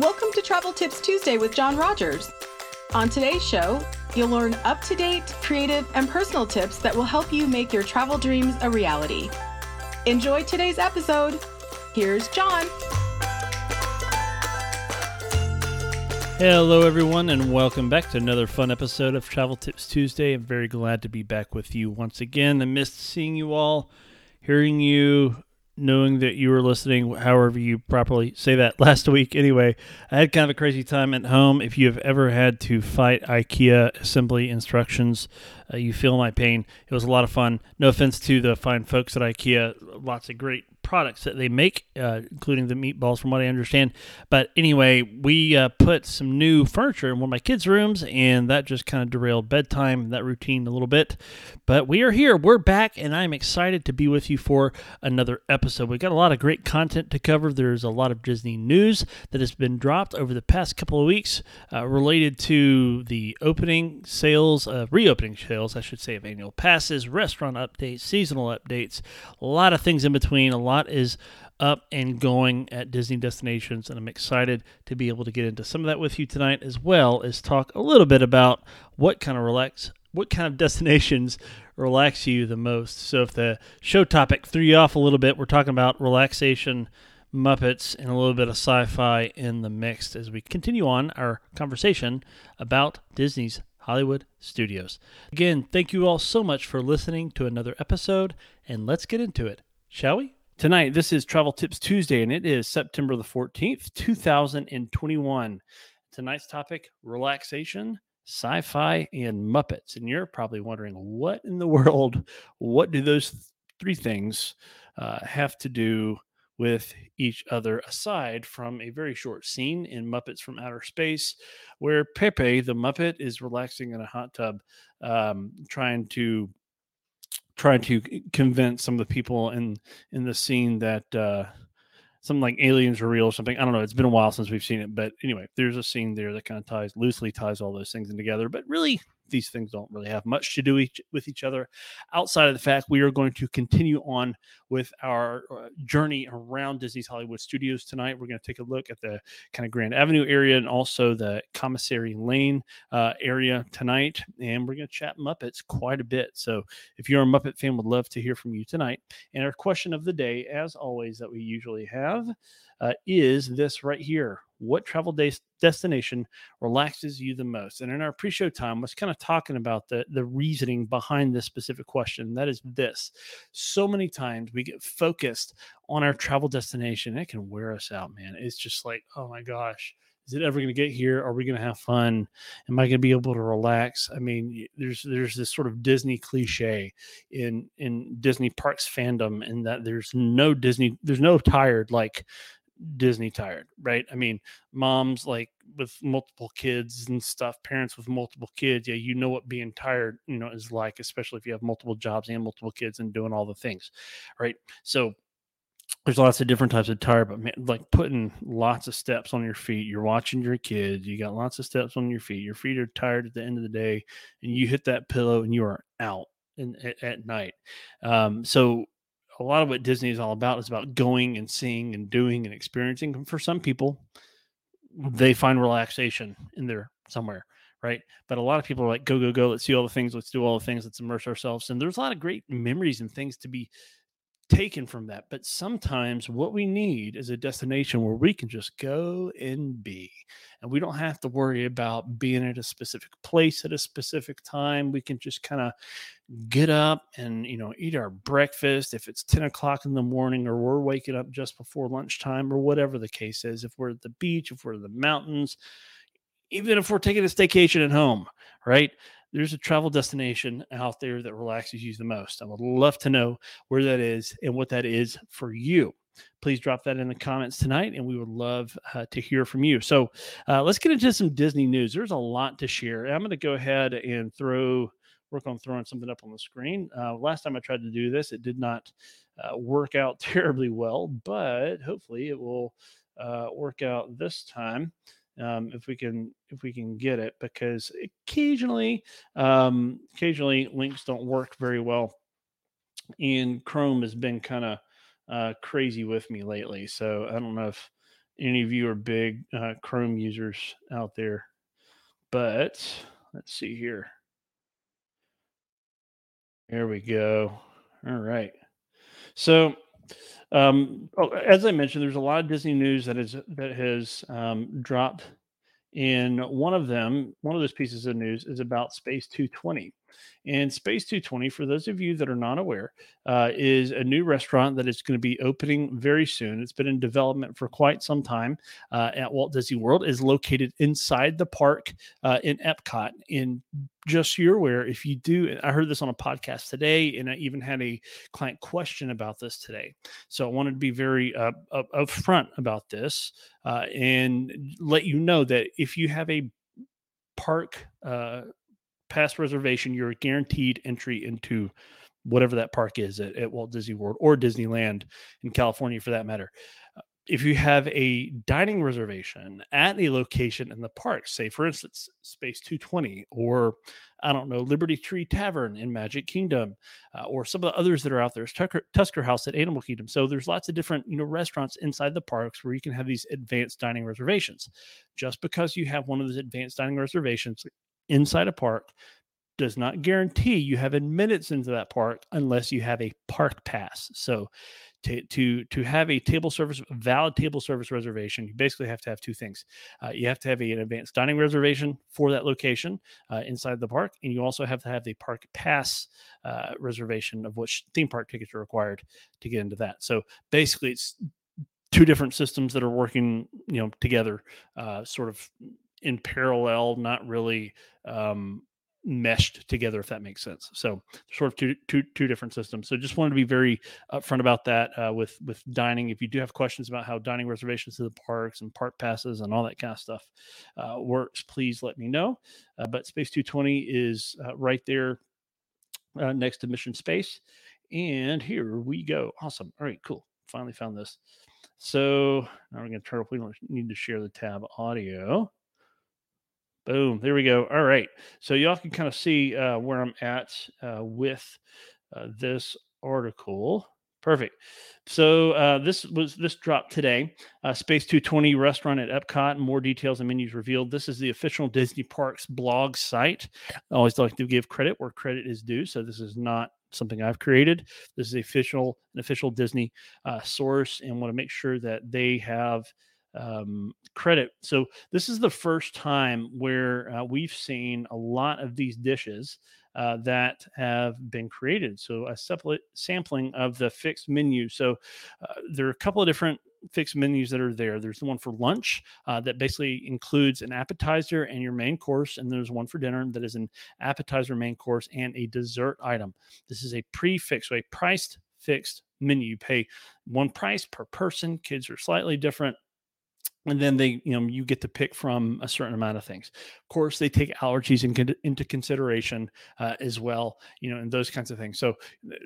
Welcome to Travel Tips Tuesday with John Rogers. On today's show, you'll learn up to date, creative, and personal tips that will help you make your travel dreams a reality. Enjoy today's episode. Here's John. Hello, everyone, and welcome back to another fun episode of Travel Tips Tuesday. I'm very glad to be back with you once again. I missed seeing you all, hearing you, knowing that you were listening, however you properly say that last week. Anyway, I had kind of a crazy time at home. If you have ever had to fight IKEA assembly instructions, uh, you feel my pain. It was a lot of fun. No offense to the fine folks at IKEA, lots of great products that they make, uh, including the meatballs, from what I understand. But anyway, we uh, put some new furniture in one of my kids' rooms, and that just kind of derailed bedtime, and that routine a little bit. But we are here, we're back, and I'm excited to be with you for another episode. We've got a lot of great content to cover. There's a lot of Disney news that has been dropped over the past couple of weeks uh, related to the opening sales, uh, reopening sales, I should say, of annual passes, restaurant updates, seasonal updates, a lot of things in between, a lot is up and going at Disney destinations, and I'm excited to be able to get into some of that with you tonight, as well as talk a little bit about what kind of relax, what kind of destinations relax you the most. So, if the show topic threw you off a little bit, we're talking about relaxation, Muppets, and a little bit of sci-fi in the mix as we continue on our conversation about Disney's Hollywood Studios. Again, thank you all so much for listening to another episode, and let's get into it, shall we? Tonight, this is Travel Tips Tuesday, and it is September the 14th, 2021. Tonight's topic relaxation, sci fi, and Muppets. And you're probably wondering, what in the world, what do those three things uh, have to do with each other aside from a very short scene in Muppets from Outer Space where Pepe, the Muppet, is relaxing in a hot tub, um, trying to trying to convince some of the people in in the scene that uh something like aliens are real or something. I don't know. It's been a while since we've seen it, but anyway, there's a scene there that kind of ties loosely ties all those things in together. But really, these things don't really have much to do each, with each other outside of the fact we are going to continue on with our uh, journey around Disney's Hollywood Studios tonight. We're going to take a look at the kind of Grand Avenue area and also the Commissary Lane uh, area tonight. And we're going to chat Muppets quite a bit. So if you're a Muppet fan, would love to hear from you tonight. And our question of the day, as always, that we usually have uh, is this right here. What travel day destination relaxes you the most? And in our pre-show time, I was kind of talking about the the reasoning behind this specific question. That is this: so many times we get focused on our travel destination, it can wear us out, man. It's just like, oh my gosh, is it ever going to get here? Are we going to have fun? Am I going to be able to relax? I mean, there's there's this sort of Disney cliche in in Disney parks fandom, in that there's no Disney, there's no tired like Disney tired, right? I mean, moms like with multiple kids and stuff, parents with multiple kids, yeah, you know what being tired, you know, is like, especially if you have multiple jobs and multiple kids and doing all the things, right? So there's lots of different types of tired, but man, like putting lots of steps on your feet. You're watching your kids, you got lots of steps on your feet. Your feet are tired at the end of the day, and you hit that pillow and you are out in, at, at night. Um, so a lot of what Disney is all about is about going and seeing and doing and experiencing. And For some people, they find relaxation in there somewhere, right? But a lot of people are like, go, go, go. Let's see all the things. Let's do all the things. Let's immerse ourselves. And there's a lot of great memories and things to be taken from that. But sometimes what we need is a destination where we can just go and be. And we don't have to worry about being at a specific place at a specific time. We can just kind of get up and, you know, eat our breakfast if it's 10 o'clock in the morning or we're waking up just before lunchtime or whatever the case is. If we're at the beach, if we're in the mountains, even if we're taking a staycation at home, right? There's a travel destination out there that relaxes you the most. I would love to know where that is and what that is for you. Please drop that in the comments tonight, and we would love uh, to hear from you. So, uh, let's get into some Disney news. There's a lot to share. I'm going to go ahead and throw work on throwing something up on the screen. Uh, last time I tried to do this, it did not uh, work out terribly well, but hopefully it will uh, work out this time um, if we can if we can get it because occasionally um, occasionally links don't work very well and chrome has been kind of uh, crazy with me lately so i don't know if any of you are big uh, Chrome users out there. But let's see here. There we go. All right. So, um, oh, as I mentioned, there's a lot of Disney news that is that has um, dropped. In one of them, one of those pieces of news is about Space 220. And Space 220, for those of you that are not aware, uh, is a new restaurant that is going to be opening very soon. It's been in development for quite some time uh, at Walt Disney World. is located inside the park uh, in Epcot. In just so you're aware, if you do, I heard this on a podcast today, and I even had a client question about this today. So I wanted to be very uh, upfront about this uh, and let you know that if you have a park uh, pass reservation, you're guaranteed entry into whatever that park is at, at, Walt Disney World or Disneyland in California for that matter. Uh, if you have a dining reservation at a location in the park, say for instance, Space 220 or I don't know, Liberty Tree Tavern in Magic Kingdom, uh, or some of the others that are out there, Tusker, Tusker House at Animal Kingdom. So there's lots of different, you know, restaurants inside the parks where you can have these advanced dining reservations. Just because you have one of those advanced dining reservations inside a park does not guarantee you have admittance into that park unless you have a park pass. So to to to have a table service valid table service reservation you basically have to have two things uh, you have to have a, an advanced dining reservation for that location uh, inside the park and you also have to have the park pass uh, reservation of which theme park tickets are required to get into that so basically it's two different systems that are working you know together uh, sort of in parallel, not really um, meshed together, if that makes sense. So sort of two, two, two different systems. So just wanted to be very upfront about that uh, with with dining. If you do have questions about how dining reservations to the parks and park passes and all that kind of stuff uh, works, please let me know. Uh, but Space 220 is uh, right there uh, next to Mission Space. And here we go. Awesome. All right, cool. Finally found this. So now we're going to turn up. We don't need to share the tab audio. Boom. There we go. All right. So y'all can kind of see uh, where I'm at uh, with uh, this article. Perfect. So uh, this was this dropped today. Uh, Space 220 restaurant at Epcot. More details and menus revealed. This is the official Disney Parks blog site. I always like to give credit where credit is due. So this is not something I've created. This is official an official Disney uh, source, and want to make sure that they have um, credit. So this is the first time where uh, we've seen a lot of these dishes uh, that have been created. So a separate sampling of the fixed menu. So uh, there are a couple of different fixed menus that are there. There's the one for lunch uh, that basically includes an appetizer and your main course, and there's one for dinner that is an appetizer, main course, and a dessert item. This is a prefix, so a priced fixed menu. You pay one price per person. Kids are slightly different and then they you know you get to pick from a certain amount of things. Of course they take allergies in, into consideration uh, as well you know and those kinds of things. So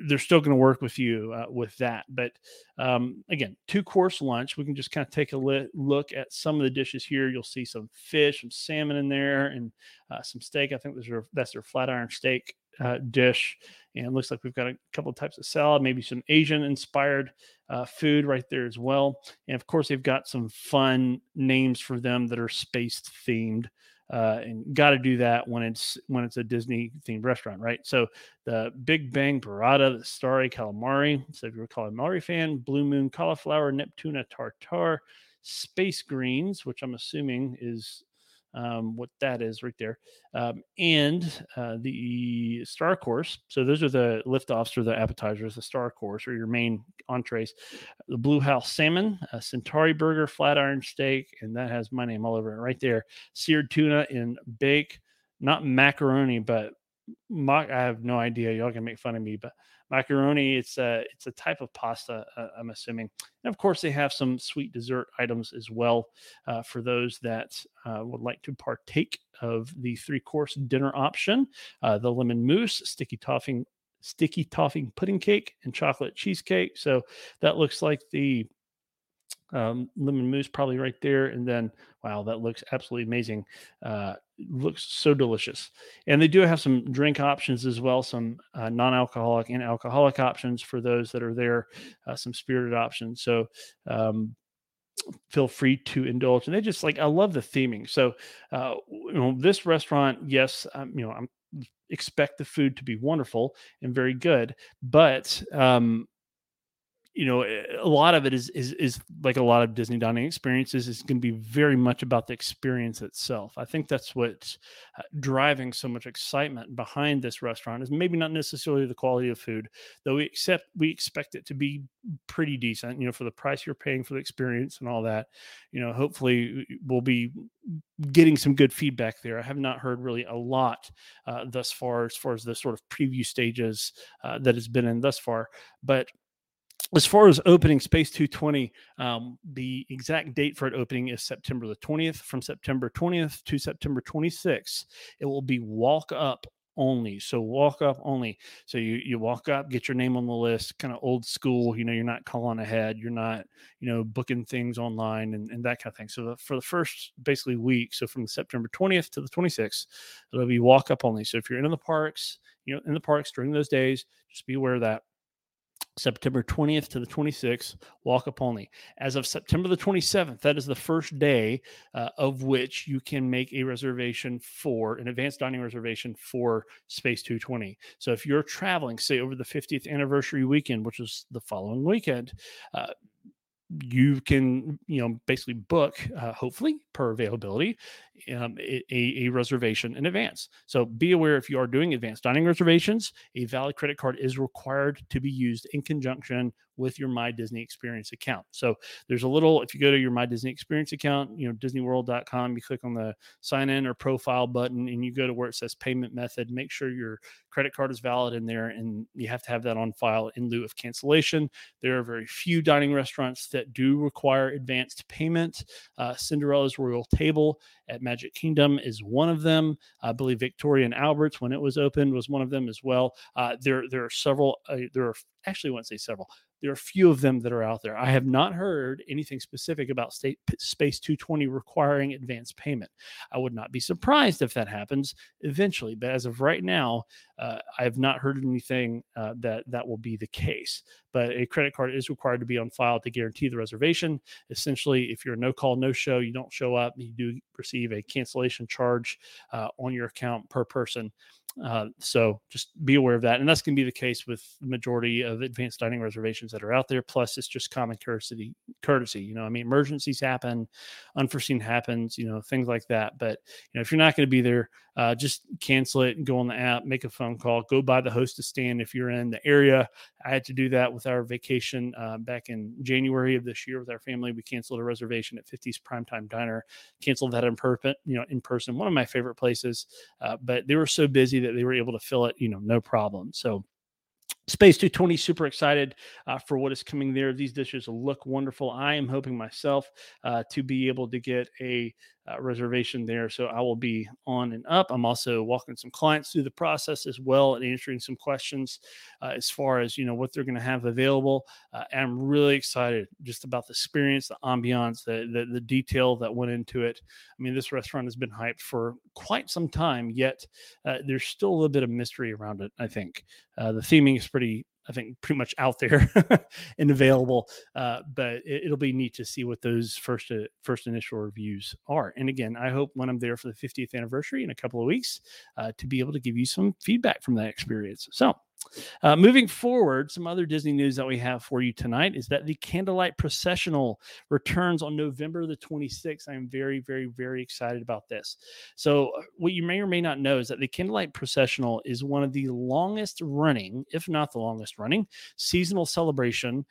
they're still going to work with you uh, with that. But um, again two course lunch we can just kind of take a li- look at some of the dishes here. You'll see some fish some salmon in there and uh, some steak. I think those are that's their flat iron steak uh, dish. And looks like we've got a couple of types of salad, maybe some Asian inspired uh, food right there as well. And of course, they've got some fun names for them that are space themed. Uh, and got to do that when it's when it's a Disney themed restaurant, right? So the Big Bang Burrata, the Starry Calamari. So if you're a calamari fan, Blue Moon Cauliflower, Neptuna Tartar, Space Greens, which I'm assuming is um, what that is right there, um, and uh, the star course. So those are the liftoffs or the appetizers, the star course or your main entrees. The Blue House salmon, a Centauri burger, flat iron steak, and that has my name all over it right there. Seared tuna in bake, not macaroni, but mock. I have no idea. Y'all can make fun of me, but macaroni. It's a it's a type of pasta. Uh, I'm assuming, and of course they have some sweet dessert items as well uh, for those that uh, would like to partake of the three course dinner option. Uh, the lemon mousse, sticky topping, sticky topping pudding cake, and chocolate cheesecake. So that looks like the um, lemon mousse probably right there and then wow that looks absolutely amazing uh, looks so delicious and they do have some drink options as well some uh, non-alcoholic and alcoholic options for those that are there uh, some spirited options so um, feel free to indulge. And they just like I love the theming. So uh, you know, this restaurant, yes, um, you know, I'm expect the food to be wonderful and very good, but um, you know a lot of it is is is like a lot of disney dining experiences is going to be very much about the experience itself. I think that's what's uh, driving so much excitement behind this restaurant is maybe not necessarily the quality of food though we accept we expect it to be pretty decent you know for the price you're paying for the experience and all that. You know hopefully we'll be getting some good feedback there. I have not heard really a lot uh, thus far as far as the sort of preview stages uh, that has been in thus far but as far as opening Space 220, um, the exact date for it opening is September the 20th. From September 20th to September 26th, it will be walk up only. So walk up only. So you you walk up, get your name on the list, kind of old school. You know, you're not calling ahead. You're not you know booking things online and, and that kind of thing. So the, for the first basically week, so from September 20th to the 26th, it'll be walk up only. So if you're in the parks, you know, in the parks during those days, just be aware of that. September 20th to the 26th, walk up only. As of September the 27th, that is the first day uh, of which you can make a reservation for an advanced dining reservation for Space 220. So if you're traveling, say over the 50th anniversary weekend, which is the following weekend, uh, you can you know basically book uh, hopefully per availability um, a, a, reservation in advance. So be aware if you are doing advanced dining reservations a valid credit card is required to be used in conjunction with your my disney experience account. So there's a little if you go to your my disney experience account you know disneyworld.com you click on the sign in or profile button and you go to where it says payment method make sure your credit card is valid in there and you have to have that on file in lieu of cancellation. There are very few dining restaurants that do require advanced payment. Uh, cinderella's royal table at magic kingdom is one of them. I believe victoria and albert's when it was opened was one of them as well. Uh, there there are several uh, there are actually I won't say several there are a few of them that are out there. I have not heard anything specific about state Space 220 requiring advance payment. I would not be surprised if that happens eventually, but as of right now, uh, I have not heard anything uh, that that will be the case. But a credit card is required to be on file to guarantee the reservation. Essentially, if you're a no call, no show, you don't show up, you do receive a cancellation charge uh, on your account per person. Uh, so just be aware of that. And that's going to be the case with the majority of advanced dining reservations that are out there. Plus, it's just common courtesy. Courtesy, you know, I mean, emergencies happen, unforeseen happens, you know, things like that. But you know, if you're not going to be there, uh, just cancel it and go on the app, make a phone call, go by the hostess stand if you're in the area. I had to do that with our vacation uh, back in January of this year with our family. We canceled a reservation at 50's Primetime Diner, canceled that in person, you know, in person. One of my favorite places, uh, but they were so busy that they were able to fill it, you know, no problem. So Space 220, super excited uh, for what is coming there. These dishes look wonderful. I am hoping myself uh, to be able to get a uh, reservation there. So I will be on and up. I'm also walking some clients through the process as well and answering some questions uh, as far as you know what they're going to have available. Uh, I'm really excited just about the experience, the ambiance, the, the, the detail that went into it. I mean, this restaurant has been hyped for quite some time, yet uh, there's still a little bit of mystery around it. I think uh, the theming is pretty I think pretty much out there and available. Uh, but it, will be neat to see what those first uh, first initial reviews are. And again, I hope when I'm there for the 50th anniversary in a couple of weeks uh, to be able to give you some feedback from that experience. So uh, moving forward, some other Disney news that we have for you tonight is that the Candlelight Processional returns on November the 26th. I'm very, very, very excited about this. So, uh, what you may or may not know is that the Candlelight Processional is one of the longest running, if not the longest running, seasonal celebration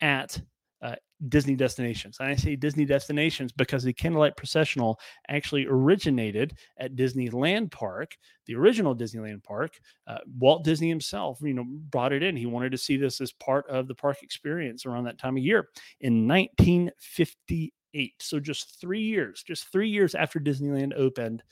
at uh, Disney destinations. And I say Disney destinations because the Candlelight Processional actually originated at Disneyland Park, the original Disneyland Park. Uh, Walt Disney himself, you know, brought it in. He wanted to see this as part of the park experience around that time of year in 1958. So just three years, just three years after Disneyland opened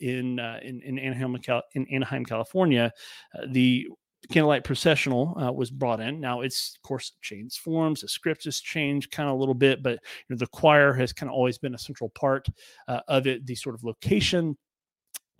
in uh, in, in Anaheim, in Anaheim, California, uh, the Candlelight Processional uh, was brought in. Now it's of course changed forms. The script has changed kind of a little bit, but you know, the choir has kind of always been a central part uh, of it. The sort of location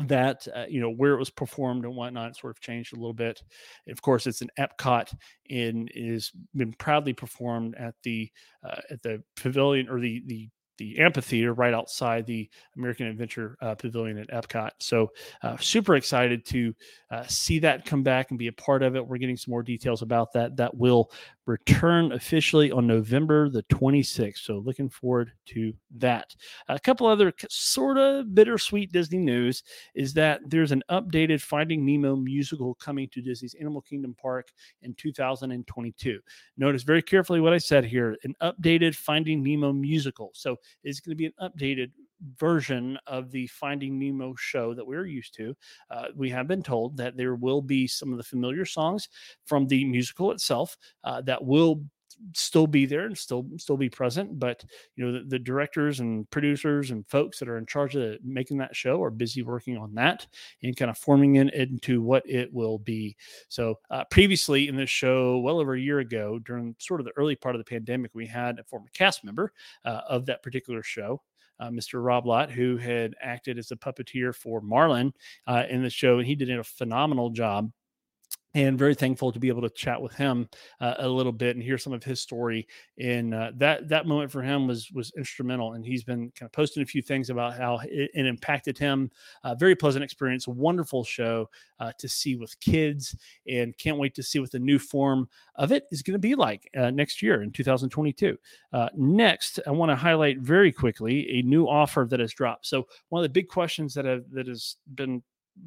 that uh, you know where it was performed and whatnot sort of changed a little bit of course it's an epcot and is been proudly performed at the uh, at the pavilion or the the the amphitheater right outside the American Adventure uh, Pavilion at Epcot. So, uh, super excited to uh, see that come back and be a part of it. We're getting some more details about that. That will return officially on November the 26th. So, looking forward to that. A couple other sort of bittersweet Disney news is that there's an updated Finding Nemo musical coming to Disney's Animal Kingdom Park in 2022. Notice very carefully what I said here an updated Finding Nemo musical. So, it's going to be an updated version of the Finding Nemo show that we're used to. Uh, we have been told that there will be some of the familiar songs from the musical itself uh, that will still be there and still still be present but you know the, the, directors and producers and folks that are in charge of making that show are busy working on that and kind of forming it into what it will be so uh, previously in this show well over a year ago during sort of the early part of the pandemic we had a former cast member uh, of that particular show uh, Mr. Rob Lott, who had acted as a puppeteer for Marlin uh, in the show, and he did a phenomenal job and very thankful to be able to chat with him uh, a little bit and hear some of his story. And uh, that that moment for him was was instrumental. And he's been kind of posting a few things about how it, it impacted him. Uh, very pleasant experience, wonderful show uh, to see with kids, and can't wait to see what the new form of it is going to be like uh, next year in 2022. Uh, next, I want to highlight very quickly a new offer that has dropped. So one of the big questions that have that has been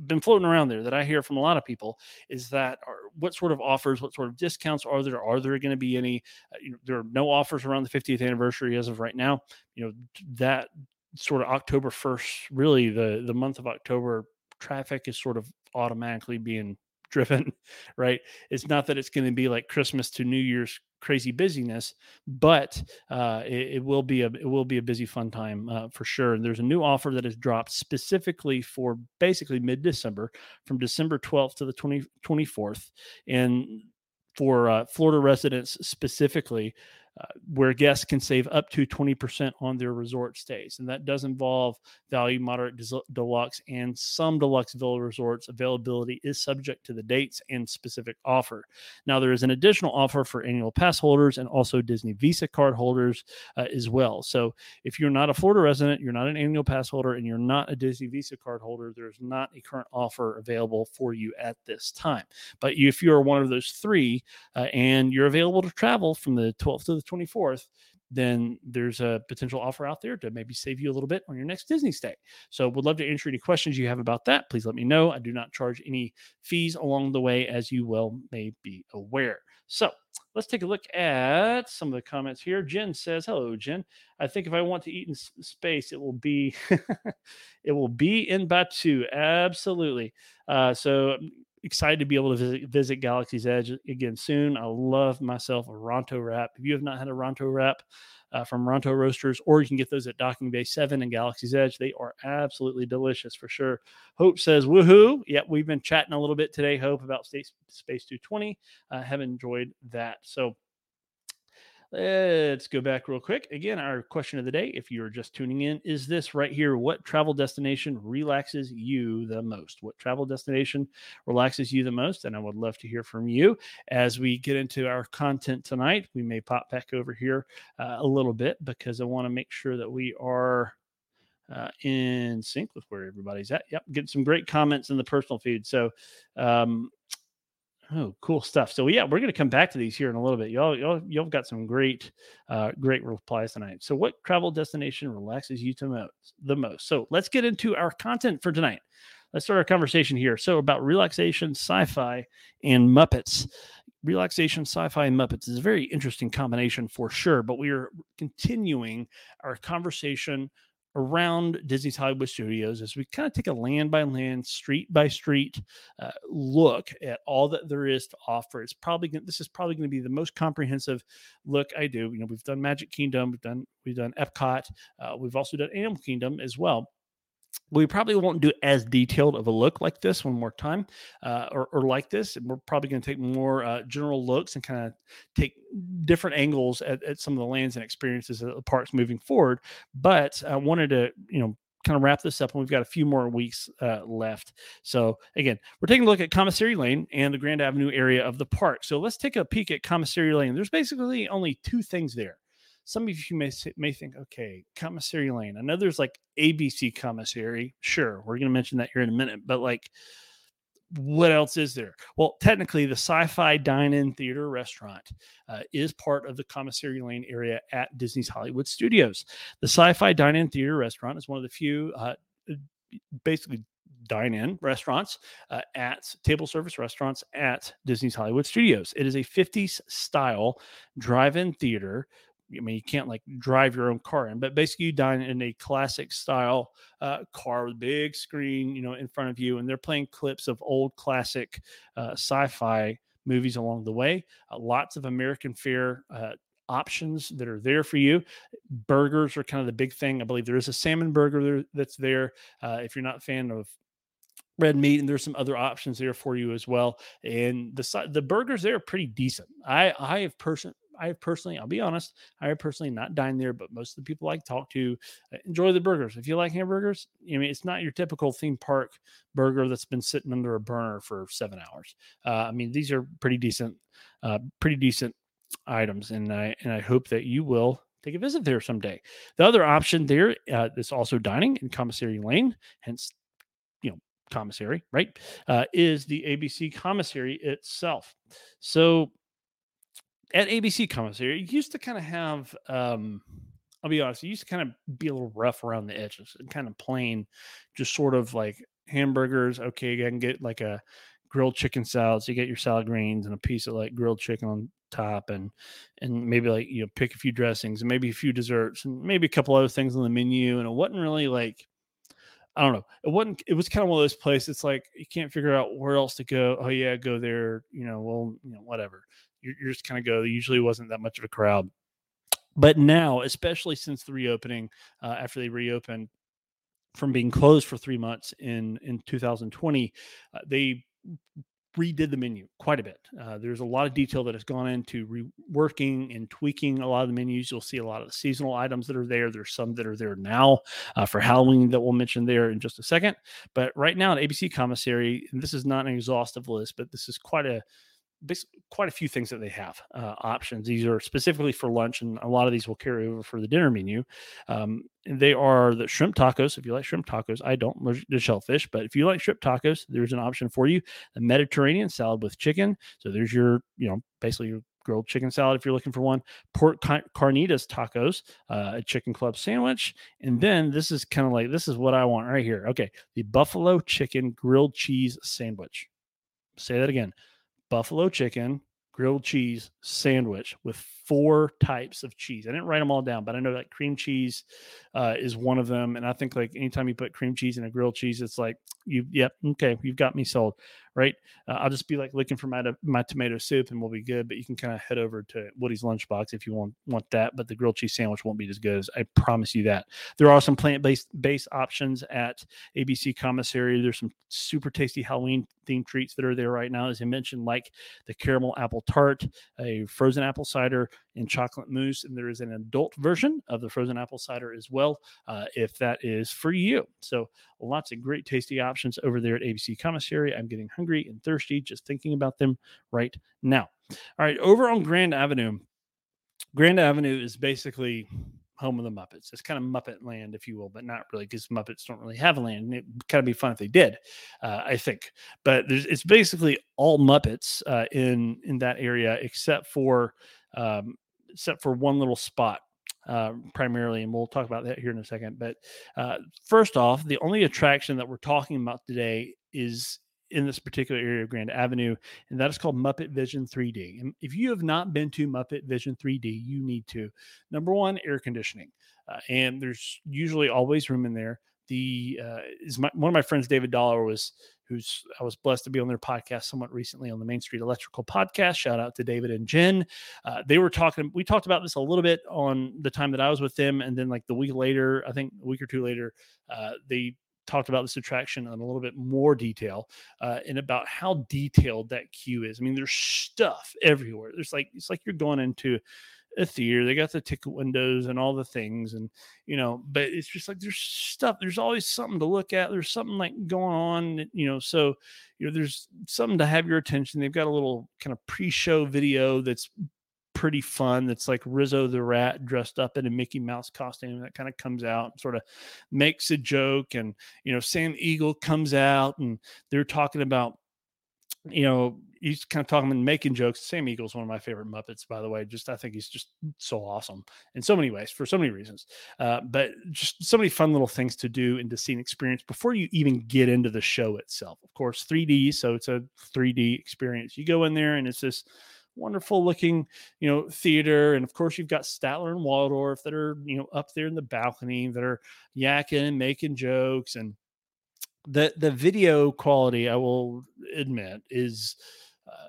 been floating around there that I hear from a lot of people is that are, what sort of offers, what sort of discounts are there? Are there going to be any? Uh, you know, there are no offers around the 50th anniversary as of right now. You know that sort of October 1st, really the the month of October traffic is sort of automatically being driven, right? It's not that it's going to be like Christmas to New Year's crazy busyness, but uh, it, it, will be a it will be a busy fun time uh, for sure. And there's a new offer that has dropped specifically for basically mid December, from December 12th to the 20, 24th, and for uh, Florida residents specifically uh, where guests can save up to 20% on their resort stays. And that does involve value, moderate, deluxe, and some deluxe villa resorts. Availability is subject to the dates and specific offer. Now, there is an additional offer for annual pass holders and also Disney Visa card holders uh, as well. So, if you're not a Florida resident, you're not an annual pass holder, and you're not a Disney Visa card holder, there's not a current offer available for you at this time. But if you are one of those three uh, and you're available to travel from the 12th to the 24th, then there's a potential offer out there to maybe save you a little bit on your next Disney stay. So, would love to answer any questions you have about that. Please let me know. I do not charge any fees along the way, as you well may be aware. So, let's take a look at some of the comments here. Jen says, "Hello, Jen. I think if I want to eat in space, it will be it will be in Batuu. Absolutely. Uh, so excited to be able to visit, visit Galaxy's Edge again soon. I love myself a Ronto wrap. If you have not had a Ronto wrap uh, from Ronto Roasters, or you can get those at Docking Bay 7 and Galaxy's Edge, they are absolutely delicious for sure. Hope says, woohoo. Yep, we've been chatting a little bit today, Hope, about Space, Space 220. I uh, have enjoyed that. So, Let's go back real quick. Again, our question of the day, if you're just tuning in, is this right here. What travel destination relaxes you the most? What travel destination relaxes you the most? And I would love to hear from you as we get into our content tonight. We may pop back over here uh, a little bit because I want to make sure that we are uh, in sync with where everybody's at. Yep, getting some great comments in the personal feed. So, um, Oh, cool stuff. So yeah, we're going to come back to these here in a little bit. Y'all, y'all, y'all got some great, uh, great replies tonight. So, what travel destination relaxes you to most, the most? So, let's get into our content for tonight. Let's start our conversation here. So, about relaxation, sci-fi, and Muppets. Relaxation, sci-fi, and Muppets is a very interesting combination for sure. But we are continuing our conversation around Disney's Hollywood Studios as we kind of take a land by land, street by street uh, look at all that there is to offer. It's probably gonna, this is probably going to be the most comprehensive look I do. You know, we've done Magic Kingdom, we've done we've done Epcot, uh, we've also done Animal Kingdom as well we probably won't do as detailed of a look like this one more time uh, or, or, like this we're probably going to take more uh, general looks and kind of take different angles at, at, some of the lands and experiences of the parks moving forward but i wanted to you know kind of wrap this up, and we've got a few more weeks uh, left. So again, we're taking a look at Commissary Lane and the Grand Avenue area of the park. So let's take a peek at Commissary Lane. There's basically only two things there. Some of you may may think, okay, Commissary Lane. I know there's like ABC Commissary. Sure, we're going to mention that here in a minute, but like what else is there? Well, technically, the Sci Fi Dine In Theater Restaurant uh, is part of the Commissary Lane area at Disney's Hollywood Studios. The Sci Fi Dine In Theater Restaurant is one of the few, uh, basically, dine in restaurants uh, at table service restaurants at Disney's Hollywood Studios. It is a 50s style drive in theater I mean, you can't like drive your own car in, but basically you dine in a classic style uh, car with big screen, you know, in front of you, and they're playing clips of old classic uh, sci-fi movies along the way. Uh, lots of American fare uh, options that are there for you. Burgers are kind of the big thing. I believe there is a salmon burger there that's there. Uh, if you're not a fan of red meat and there's some other options there for you as well and the the burgers there are pretty decent i i have person I personally, I'll be honest, I personally not dine there, but most of the people I talk to uh, enjoy the burgers. If you like hamburgers, I mean, it's not your typical theme park burger that's been sitting under a burner for seven hours. Uh, I mean, these are pretty decent, uh, pretty decent items, and I and I hope that you will take a visit there someday. The other option there uh, is also dining in Commissary Lane, hence you know commissary, right? Uh, is the ABC commissary itself. So at ABC Commissary, it used to kind of have, um, I'll be honest, it used to kind of be a little rough around the edges and kind of plain, just sort of like hamburgers. Okay, you can get like a grilled chicken salad. So you get your salad greens and a piece of like grilled chicken on top and and maybe like you know pick a few dressings and maybe a few desserts and maybe a couple other things on the menu and it wasn't really like I don't know. It wasn't. It was kind of one of those places. It's like you can't figure out where else to go. Oh yeah, go there. You know, well, you know, whatever you're just kind of go. There usually wasn't that much of a crowd, but now, especially since the reopening, uh, after they reopened from being closed for three months in in 2020, uh, they redid the menu quite a bit. Uh, there's a lot of detail that has gone into reworking and tweaking a lot of the menus. You'll see a lot of the seasonal items that are there. There's some that are there now uh, for Halloween that we'll mention there in just a second. But right now at ABC Commissary, and this is not an exhaustive list, but this is quite a quite a few things that they have uh, options. These are specifically for lunch, and a lot of these will carry over for the dinner menu. Um, they are the shrimp tacos. If you like shrimp tacos, I don't. The shellfish, but if you like shrimp tacos, there's an option for you. The Mediterranean salad with chicken. So there's your, you know, basically your grilled chicken salad if you're looking for one. Pork carnitas tacos, uh, a chicken club sandwich, and then this is kind of like this is what I want right here. Okay, the buffalo chicken grilled cheese sandwich. Say that again buffalo chicken, grilled cheese sandwich with four types of cheese. I didn't write them all down, but I know that cream cheese uh, is one of them. And I think like anytime you put cream cheese in a grilled cheese, it's like you, yep, okay, you've got me sold, right? Uh, I'll just be like looking for my my tomato soup, and we'll be good. But you can kind of head over to Woody's Lunchbox if you want want that. But the grilled cheese sandwich won't be as good as I promise you that. There are some plant based base options at ABC Commissary. There's some super tasty Halloween themed treats that are there right now, as I mentioned, like the caramel apple tart, a frozen apple cider, and chocolate mousse. And there is an adult version of the frozen apple cider as well, uh, if that is for you. So lots of great tasty options over there at ABC Commissary. I'm getting hungry and thirsty just thinking about them right now. All right, over on Grand Avenue. Grand Avenue is basically home of the Muppets. It's kind of Muppet land, if you will, but not really because Muppets don't really have a land. It'd kind of be fun if they did, uh, I think. But it's basically all Muppets uh, in in that area, except for um, except for one little spot. Uh, primarily, and we'll talk about that here in a second. But uh, first off, the only attraction that we're talking about today is in this particular area of Grand Avenue, and that is called Muppet Vision 3D. And if you have not been to Muppet Vision 3D, you need to. Number one, air conditioning, uh, and there's usually always room in there. The uh, is my, one of my friends, David Dollar, was who's I was blessed to be on their podcast somewhat recently on the Main Street Electrical podcast. Shout out to David and Jen. Uh, they were talking. We talked about this a little bit on the time that I was with them, and then like the week later, I think a week or two later, uh, they talked about this attraction in a little bit more detail uh, and about how detailed that queue is. I mean, there's stuff everywhere. There's like it's like you're going into a theater. They got the ticket windows and all the things, and you know, but it's just like there's stuff. There's always something to look at. There's something like going on, you know. So you know, there's something to have your attention. They've got a little kind of pre-show video that's pretty fun. That's like Rizzo the Rat dressed up in a Mickey Mouse costume that kind of comes out sort of makes a joke. And, you know, Sam Eagle comes out and they're talking about you know, he's kind of talking and making jokes. Sam Eagle's one of my favorite Muppets, by the way. Just I think he's just so awesome in so many ways for so many reasons. Uh, but just so many fun little things to do and to see and experience before you even get into the show itself. Of course, 3D, so it's a 3D experience. You go in there and it's this wonderful looking, you know, theater. And of course, you've got Statler and Waldorf that are, you know, up there in the balcony that are yakking and making jokes and the the video quality i will admit is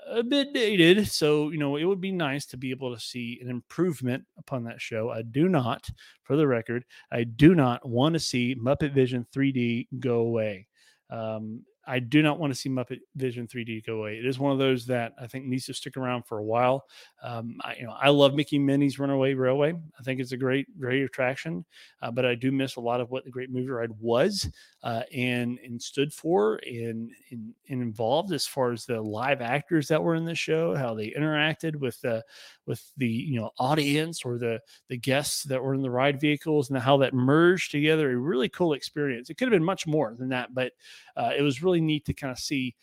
a bit dated so you know it would be nice to be able to see an improvement upon that show. I do not for the record i do not want to see muppet vision 3d go away. Um, I do not want to see Muppet Vision 3D go away. It is one of those that I think needs to stick around for a while. Um, I, you know, I love Mickey Minnie's Runaway Railway. I think it's a great, great attraction, uh, but I do miss a lot of what the Great Movie Ride was uh, and and stood for and, and, and involved as far as the live actors that were in the show, how they interacted with the with the you know audience or the the guests that were in the ride vehicles and how that merged together. A really cool experience. It could have been much more than that, but uh, it was really neat to kind of see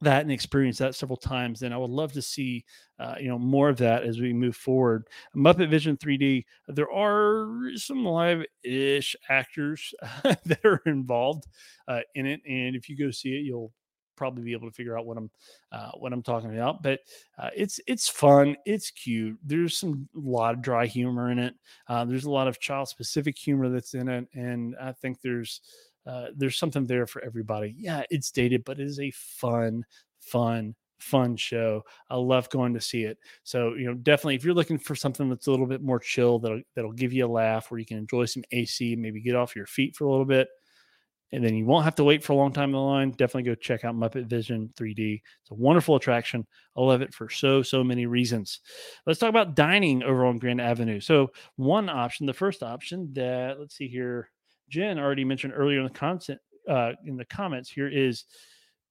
that and experience that several times. And I would love to see, uh, you know, more of that as we move forward. Muppet Vision 3D. There are some live-ish actors that are involved uh, in it, and if you go see it, you'll probably be able to figure out what I'm uh, what I'm talking about. But uh, it's it's fun, it's cute. There's some a lot of dry humor in it. Uh, there's a lot of child specific humor that's in it, and I think there's uh, there's something there for everybody. Yeah, it's dated, but it is a fun, fun, fun show. I love going to see it. So, you know, definitely if you're looking for something that's a little bit more chill, that'll that'll give you a laugh where you can enjoy some AC, maybe get off your feet for a little bit. And then you won't have to wait for a long time in the line. Definitely go check out Muppet Vision 3D. It's a wonderful attraction. I love it for so, so many reasons. Let's talk about dining over on Grand Avenue. So, one option, the first option that, let's see here, Jen already mentioned earlier in the content uh, in the comments here is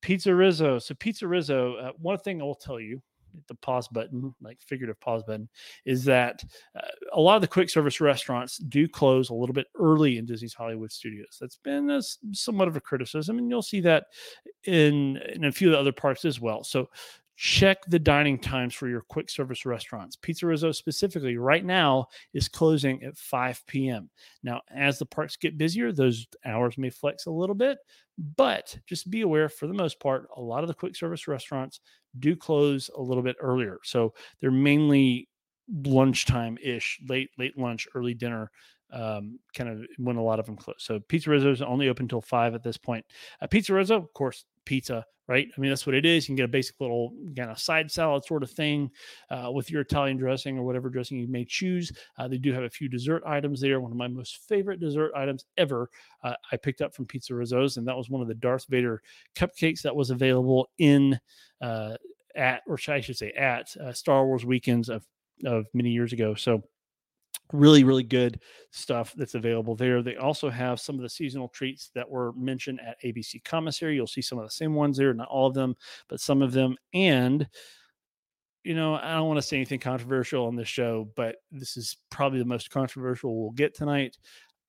Pizza Rizzo. So Pizza Rizzo, uh, one thing I will tell you, the pause button, like figurative pause button, is that uh, a lot of the quick service restaurants do close a little bit early in Disney's Hollywood Studios. That's been a, somewhat of a criticism, and you'll see that in in a few of the other parks as well. So check the dining times for your quick service restaurants. Pizza Rizzo specifically right now is closing at 5 p.m. Now, as the parks get busier, those hours may flex a little bit, but just be aware for the most part, a lot of the quick service restaurants do close a little bit earlier. So they're mainly lunchtime ish, late, late lunch, early dinner um, kind of when a lot of them close. So Pizza Rizzo is only open until five at this point. Uh, pizza Rizzo, of course, pizza, right? I mean, that's what it is. You can get a basic little kind of side salad sort of thing uh, with your Italian dressing or whatever dressing you may choose. Uh, they do have a few dessert items there. One of my most favorite dessert items ever uh, I picked up from Pizza Rizzo's, and that was one of the Darth Vader cupcakes that was available in uh, at, or I should say, at uh, Star Wars weekends of of many years ago. So really really good stuff that's available there. They also have some of the seasonal treats that were mentioned at abc commissary. You'll see some of the same ones there not all of them but some of them. And you know i don't want to say anything controversial on this show but this is probably the most controversial we'll get tonight.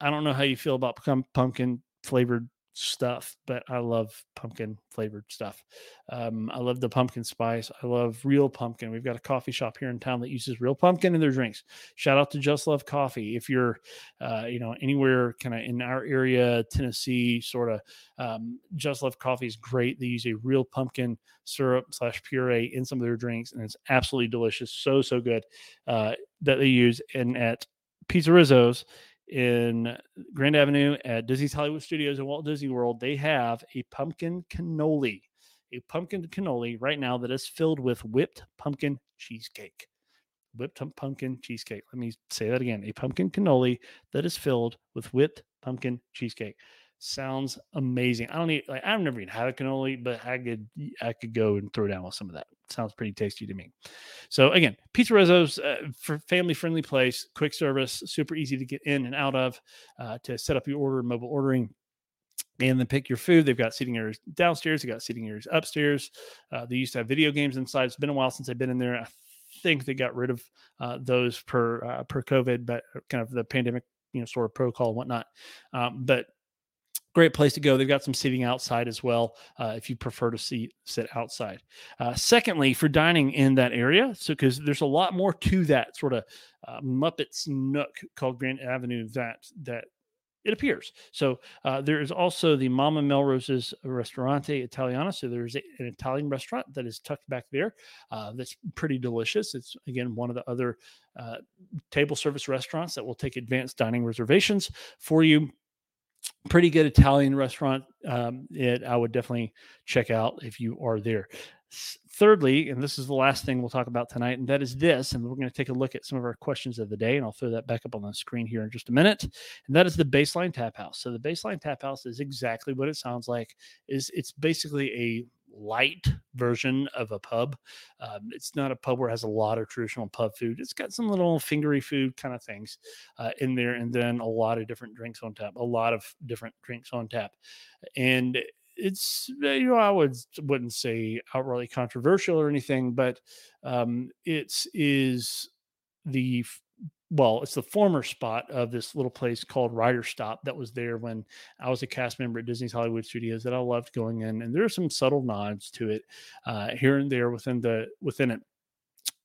I don't know how you feel about pumpkin flavored stuff, but I love pumpkin flavored stuff. Um, I love the pumpkin spice. I love real pumpkin. We've got a coffee shop here in town that uses real pumpkin in their drinks. Shout out to Just Love Coffee. If you're, uh, you know, anywhere kind of in our area, Tennessee, sort of, um, Just Love Coffee is great. They use a real pumpkin syrup slash puree in some of their drinks, and it's absolutely delicious. So so good uh, that they use. And at Pizza Rizzo's in Grand Avenue at Disney's Hollywood Studios and Walt Disney World, they have a pumpkin cannoli, a pumpkin cannoli right now that is filled with whipped pumpkin cheesecake. Whipped pumpkin cheesecake. Let me say that again. A pumpkin cannoli that is filled with whipped pumpkin cheesecake. Sounds amazing. I don't eat like I've never even had a cannoli, but I could I could go and throw down with some of that. Sounds pretty tasty to me. So again, Pizza Rizzo's uh, for family friendly place, quick service, super easy to get in and out of, uh, to set up your order, mobile ordering and then pick your food. They've got seating areas downstairs. They've got seating areas upstairs. Uh, they used to have video games inside. It's been a while since I've been in there. I think they got rid of uh, those per uh, per COVID, but uh, kind of the pandemic, you know, sort of protocol and whatnot. Um, but great place to go. They've got some seating outside as well uh, if you prefer to see sit outside. Uh, secondly, for dining in that area, so because there's a lot more to that sort of uh, Muppets nook called Grand Avenue that that it appears. So uh, there is also the Mama Melrose's Ristorante Italiano. So there's a, an Italian restaurant that is tucked back there. Uh, that's pretty delicious. It's again one of the other uh, table service restaurants that will take advanced dining reservations for you. Pretty good Italian restaurant. Um, it I would definitely check out if you are there. Thirdly, and this is the last thing we'll talk about tonight, and that is this. And we're going to take a look at some of our questions of the day, and I'll throw that back up on the screen here in just a minute. And that is the baseline tap house. So the baseline tap house is exactly what it sounds like. is It's basically a light version of a pub. Um, it's not a pub where it has a lot of traditional pub food. It's got some little fingery food kind of things uh, in there, and then a lot of different drinks on tap. A lot of different drinks on tap, and it's eh, you know I would wouldn't say outrightly controversial or anything, but um, it's is the well, it's the former spot of this little place called Writer's Stop that was there when I was a cast member at Disney's Hollywood Studios that I loved going in, and there are some subtle nods to it uh, here and there within the within it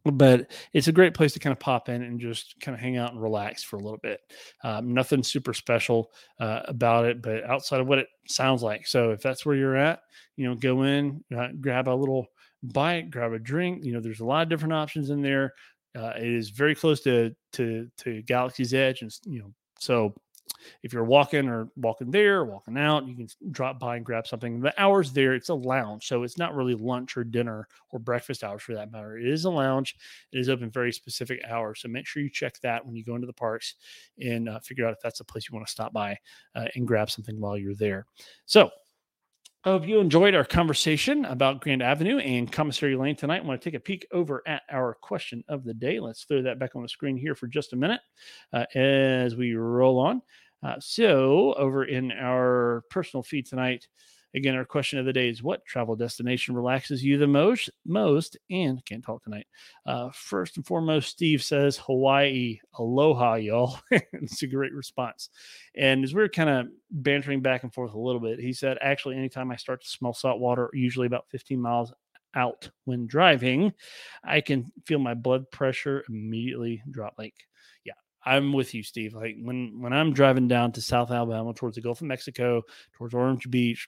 but it's a great place to kind of pop in and just kind of hang out and relax for a little bit. Um, nothing super special uh, about it, but outside of what it sounds like. So if that's where you're at, you know, go in, uh, grab a little bite, grab a drink. You know, there's a lot of different options in there. Uh, it is very close to to to Galaxy's Edge, and you know, so if you're walking or walking there or walking out, you can drop by and grab something. The hours there, it's a lounge. So it's not really lunch or dinner or breakfast hours for that matter. It is a lounge. It is open very specific hours. So make sure you check that when you go into the parks and uh, figure out if that's a place you want to stop by uh, and grab something while you're there. So I hope you enjoyed our conversation about Grand Avenue and Commissary Lane tonight. I want to take a peek over at our question of the day. Let's throw that back on the screen here for just a minute uh, as we roll on. Uh, so, over in our personal feed tonight, again, our question of the day is what travel destination relaxes you the most? Most, and can't talk tonight. Uh, first and foremost, Steve says Hawaii. Aloha, y'all. it's a great response. And as we are kind of bantering back and forth a little bit, he said, actually, anytime I start to smell salt water, usually about 15 miles out when driving, I can feel my blood pressure immediately drop. Like yeah, I'm with you, Steve. Like when when I'm driving down to South Alabama towards the Gulf of Mexico, towards Orange Beach,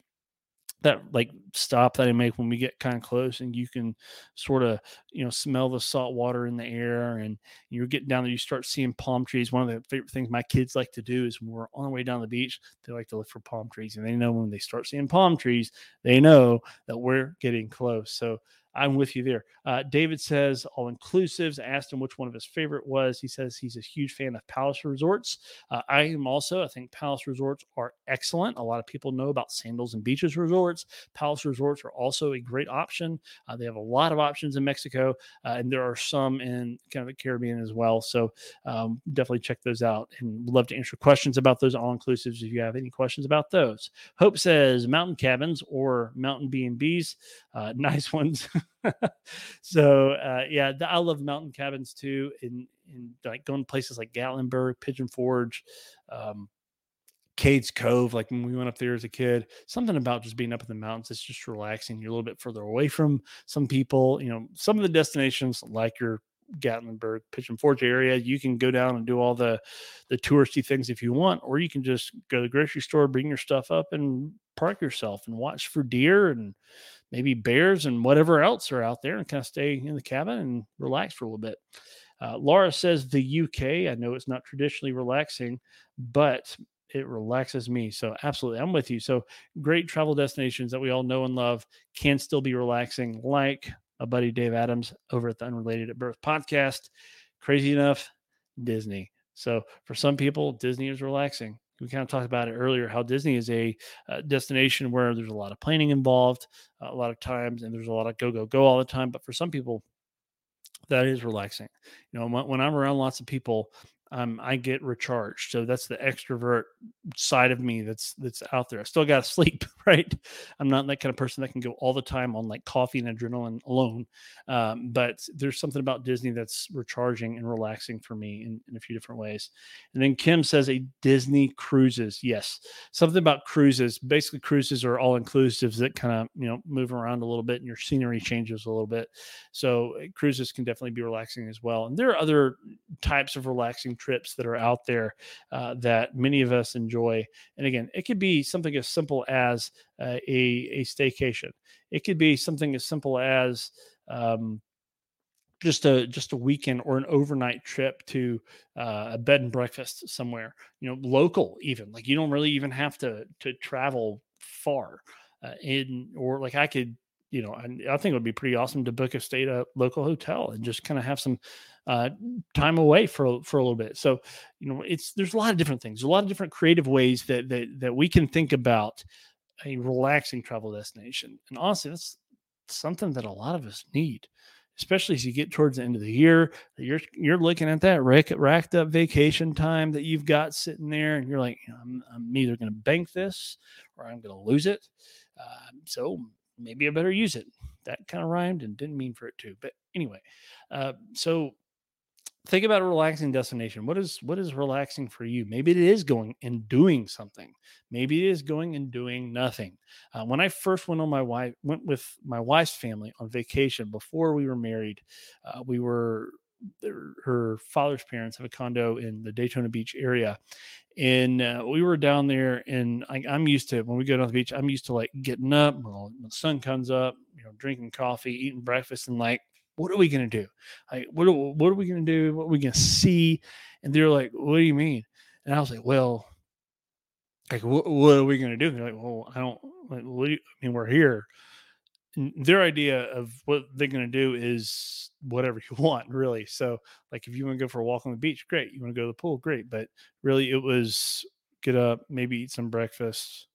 that like stop that I make when we get kind of close and you can sort of you know smell the salt water in the air and you're getting down there you start seeing palm trees. One of the favorite things my kids like to do is when we're on the way down the beach they like to look for palm trees and they know when they start seeing palm trees they know that we're getting close. So I'm with you there. Uh, David says all inclusives. Asked him which one of his favorite was. He says he's a huge fan of Palace Resorts. Uh, I am also. I think Palace Resorts are excellent. A lot of people know about Sandals and Beaches Resorts. Palace Resorts are also a great option. Uh, they have a lot of options in Mexico, uh, and there are some in kind of the Caribbean as well. So um, definitely check those out. And love to answer questions about those all inclusives if you have any questions about those. Hope says mountain cabins or mountain B and B's, uh, nice ones. so uh, yeah, I love mountain cabins too. In in like going to places like Gatlinburg, Pigeon Forge, um, Cades Cove. Like when we went up there as a kid, something about just being up in the mountains. It's just relaxing. You're a little bit further away from some people. You know, some of the destinations like your Gatlinburg, Pigeon Forge area. You can go down and do all the the touristy things if you want, or you can just go to the grocery store, bring your stuff up, and park yourself and watch for deer and maybe bears and whatever else are out there and kind of stay in the cabin and relax for a little bit. Uh, Laura says the UK. I know it's not traditionally relaxing, but it relaxes me. So absolutely, I'm with you. So great travel destinations that we all know and love can still be relaxing, like a buddy Dave Adams over at the Unrelated at Birth podcast. Crazy enough, Disney. So for some people, Disney is relaxing. We kind of talked about it earlier how Disney is a uh, destination where there's a lot of planning involved, uh, a lot of times, and there's a lot of go, go, go all the time. But for some people, that is relaxing. You know, when, I'm around lots of people, um, I get recharged. So that's the extrovert side of me that's that's out there. I still got to sleep, right? I'm not that kind of person that can go all the time on like coffee and adrenaline alone. Um, but there's something about Disney that's recharging and relaxing for me in, in a few different ways. And then Kim says a Disney cruises. Yes, something about cruises. Basically, cruises are all inclusives that kind of you know move around a little bit and your scenery changes a little bit. So uh, cruises can definitely be relaxing as well. And there are other types of relaxing trips that are out there uh, that many of us enjoy. And again, it could be something as simple as uh, a, a staycation. It could be something as simple as um, just a just a weekend or an overnight trip to uh, a bed and breakfast somewhere. You know, local even. Like you don't really even have to to travel far. Uh, in or like I could you know, I, I, think it would be pretty awesome to book a stay at a local hotel and just kind of have some uh, time away for for a little bit. So, you know, it's there's a lot of different things, a lot of different creative ways that that that we can think about a relaxing travel destination. And honestly, that's something that a lot of us need, especially as you get towards the end of the year. You're you're looking at that rack, racked up vacation time that you've got sitting there, and you're like, I'm, I'm either going to bank this or I'm going to lose it. Uh, so maybe I better use it. That kind of rhymed and didn't mean for it to. But anyway, uh, so think about a relaxing destination. What is what is relaxing for you? Maybe it is going and doing something. Maybe it is going and doing nothing. Uh, when I first went on my wife went with my wife's family on vacation before we were married, uh, we were her father's parents have a condo in the Daytona Beach area. And uh, we were down there, and I, am used to when we go down the beach. I'm used to like getting up when the sun comes up, you know, drinking coffee, eating breakfast, and like, what are we gonna do? Like, what what are we gonna do? What are we gonna see? And they're like, what do you mean? And I was like, well, like, what, what are we gonna do? they're like, well, I don't. Like, what do you, I mean, we're here their idea of what they're going to do is whatever you want really so like if you want to go for a walk on the beach great you want to go to the pool great but really it was get up maybe eat some breakfast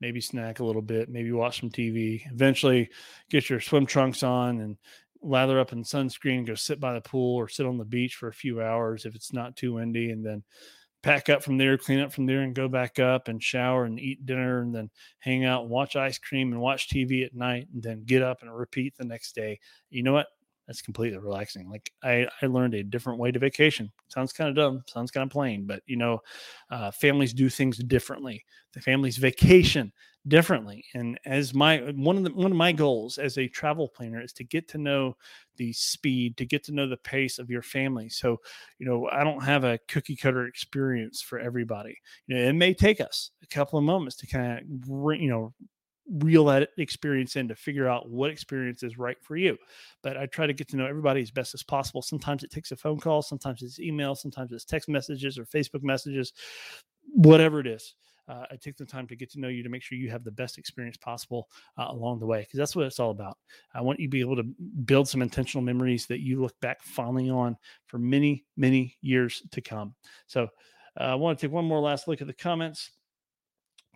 maybe snack a little bit maybe watch some tv eventually get your swim trunks on and lather up in sunscreen go sit by the pool or sit on the beach for a few hours if it's not too windy and then pack up from there, clean up from there, and go back up and shower and eat dinner, and then hang out and watch ice cream and watch TV at night, and then get up and repeat the next day. You know what? That's completely relaxing. Like I, I learned a different way to vacation. Sounds kind of dumb, sounds kind of plain, but you know, uh, families do things differently. The family's vacation differently. And as my one of the one of my goals as a travel planner is to get to know the speed, to get to know the pace of your family. So, you know, I don't have a cookie cutter experience for everybody. You know, it may take us a couple of moments to kind of you know reel that experience in to figure out what experience is right for you. But I try to get to know everybody as best as possible. Sometimes it takes a phone call, sometimes it's email, sometimes it's text messages or Facebook messages, whatever it is uh, I take the time to get to know you to make sure you have the best experience possible uh, along the way because that's what it's all about. I want you to be able to build some intentional memories that you look back fondly on for many, many years to come. So uh, I want to take one more last look at the comments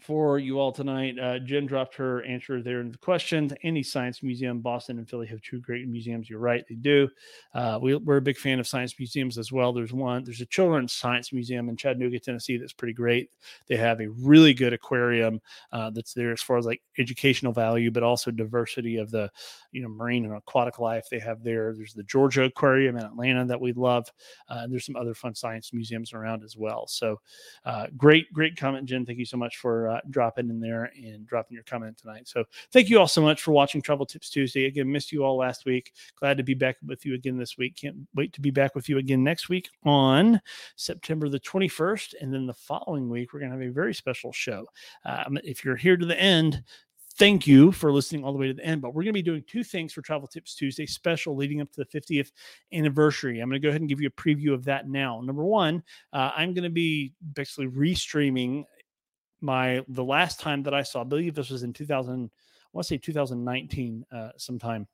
for you all tonight. Uh, Jen dropped her answer there in the question. Any science museum, Boston and Philly have two great museums. You're right, they do. Uh, we, are a big fan of science museums as well. There's one, there's a children's science museum in Chattanooga, Tennessee that's pretty great. They have a really good aquarium uh, that's there as far as like educational value, but also diversity of the, you know, marine and aquatic life they have there. There's the Georgia Aquarium in Atlanta that we love. Uh, and there's some other fun science museums around as well. So uh, great, great comment, Jen. Thank you so much for uh, dropping in there and dropping your comment tonight. So thank you all so much for watching Travel Tips Tuesday. Again, missed you all last week. Glad to be back with you again this week. Can't wait to be back with you again next week on September the 21st. And then the following week, we're going to have a very special show. Um, if you're here to the end, thank you for listening all the way to the end. But we're going to be doing two things for Travel Tips Tuesday special leading up to the 50th anniversary. I'm going to go ahead and give you a preview of that now. Number one, uh, I'm going to be basically restreaming my the last time that I saw, I believe this was in 2000, I want to say 2019, uh, sometime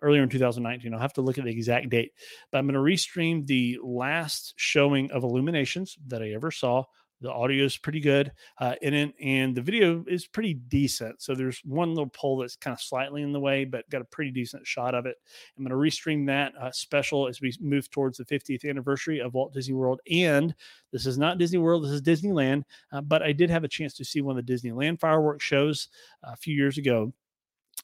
earlier in 2019. I'll have to look at the exact date, but I'm going to restream the last showing of Illuminations that I ever saw The audio is pretty good uh, in it, and the video is pretty decent. So there's one little pole that's kind of slightly in the way, but got a pretty decent shot of it. I'm going to restream that uh, special as we move towards the 50th anniversary of Walt Disney World. And this is not Disney World, this is Disneyland. Uh, but I did have a chance to see one of the Disneyland fireworks shows a few years ago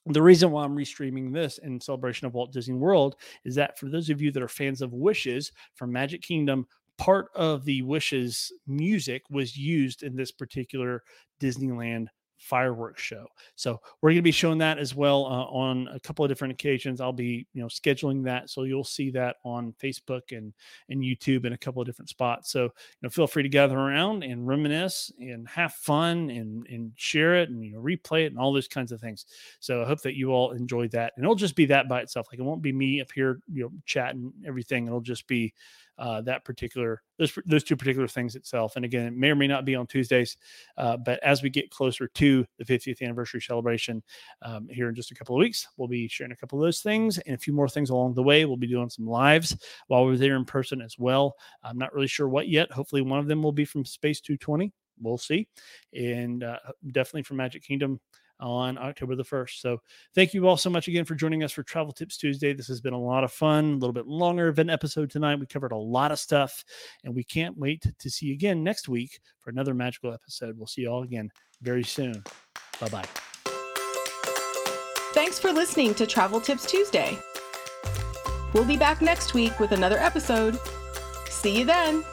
the reason why I'm restreaming this in celebration of Walt Disney World is that for those of you that are fans of Wishes from Magic Kingdom, part of the Wishes music was used in this particular Disneyland fireworks show. So we're going to be showing that as well uh, on a couple of different occasions. I'll be, you know, scheduling that, so you'll see that on Facebook and and YouTube in a couple of different spots. So you know, feel free to gather around and reminisce and have fun and and share it and you know replay it and all those kinds of things. So I hope that you all enjoyed that, and it'll just be that by itself. Like it won't be me up here, you know, chatting everything. It'll just be uh, that particular those those two particular things itself. And again, it may or may not be on Tuesdays, uh, but as we get closer to the 50th anniversary celebration um, here in just a couple of weeks, we'll be sharing a couple of those things and a few more things along the way. We'll be doing some lives while we're there in person as well. I'm not really sure what yet. Hopefully, one of them will be from Space 220. We'll see, and uh, definitely from Magic Kingdom on October the 1st. So thank you all so much again for joining us for Travel Tips Tuesday. This has been a lot of fun, a little bit longer of an episode tonight. We covered a lot of stuff, and we can't wait to see you again next week for another magical episode. We'll see you all again very soon. Bye bye. Thanks for listening to Travel Tips Tuesday. We'll be back next week with another episode. See you then.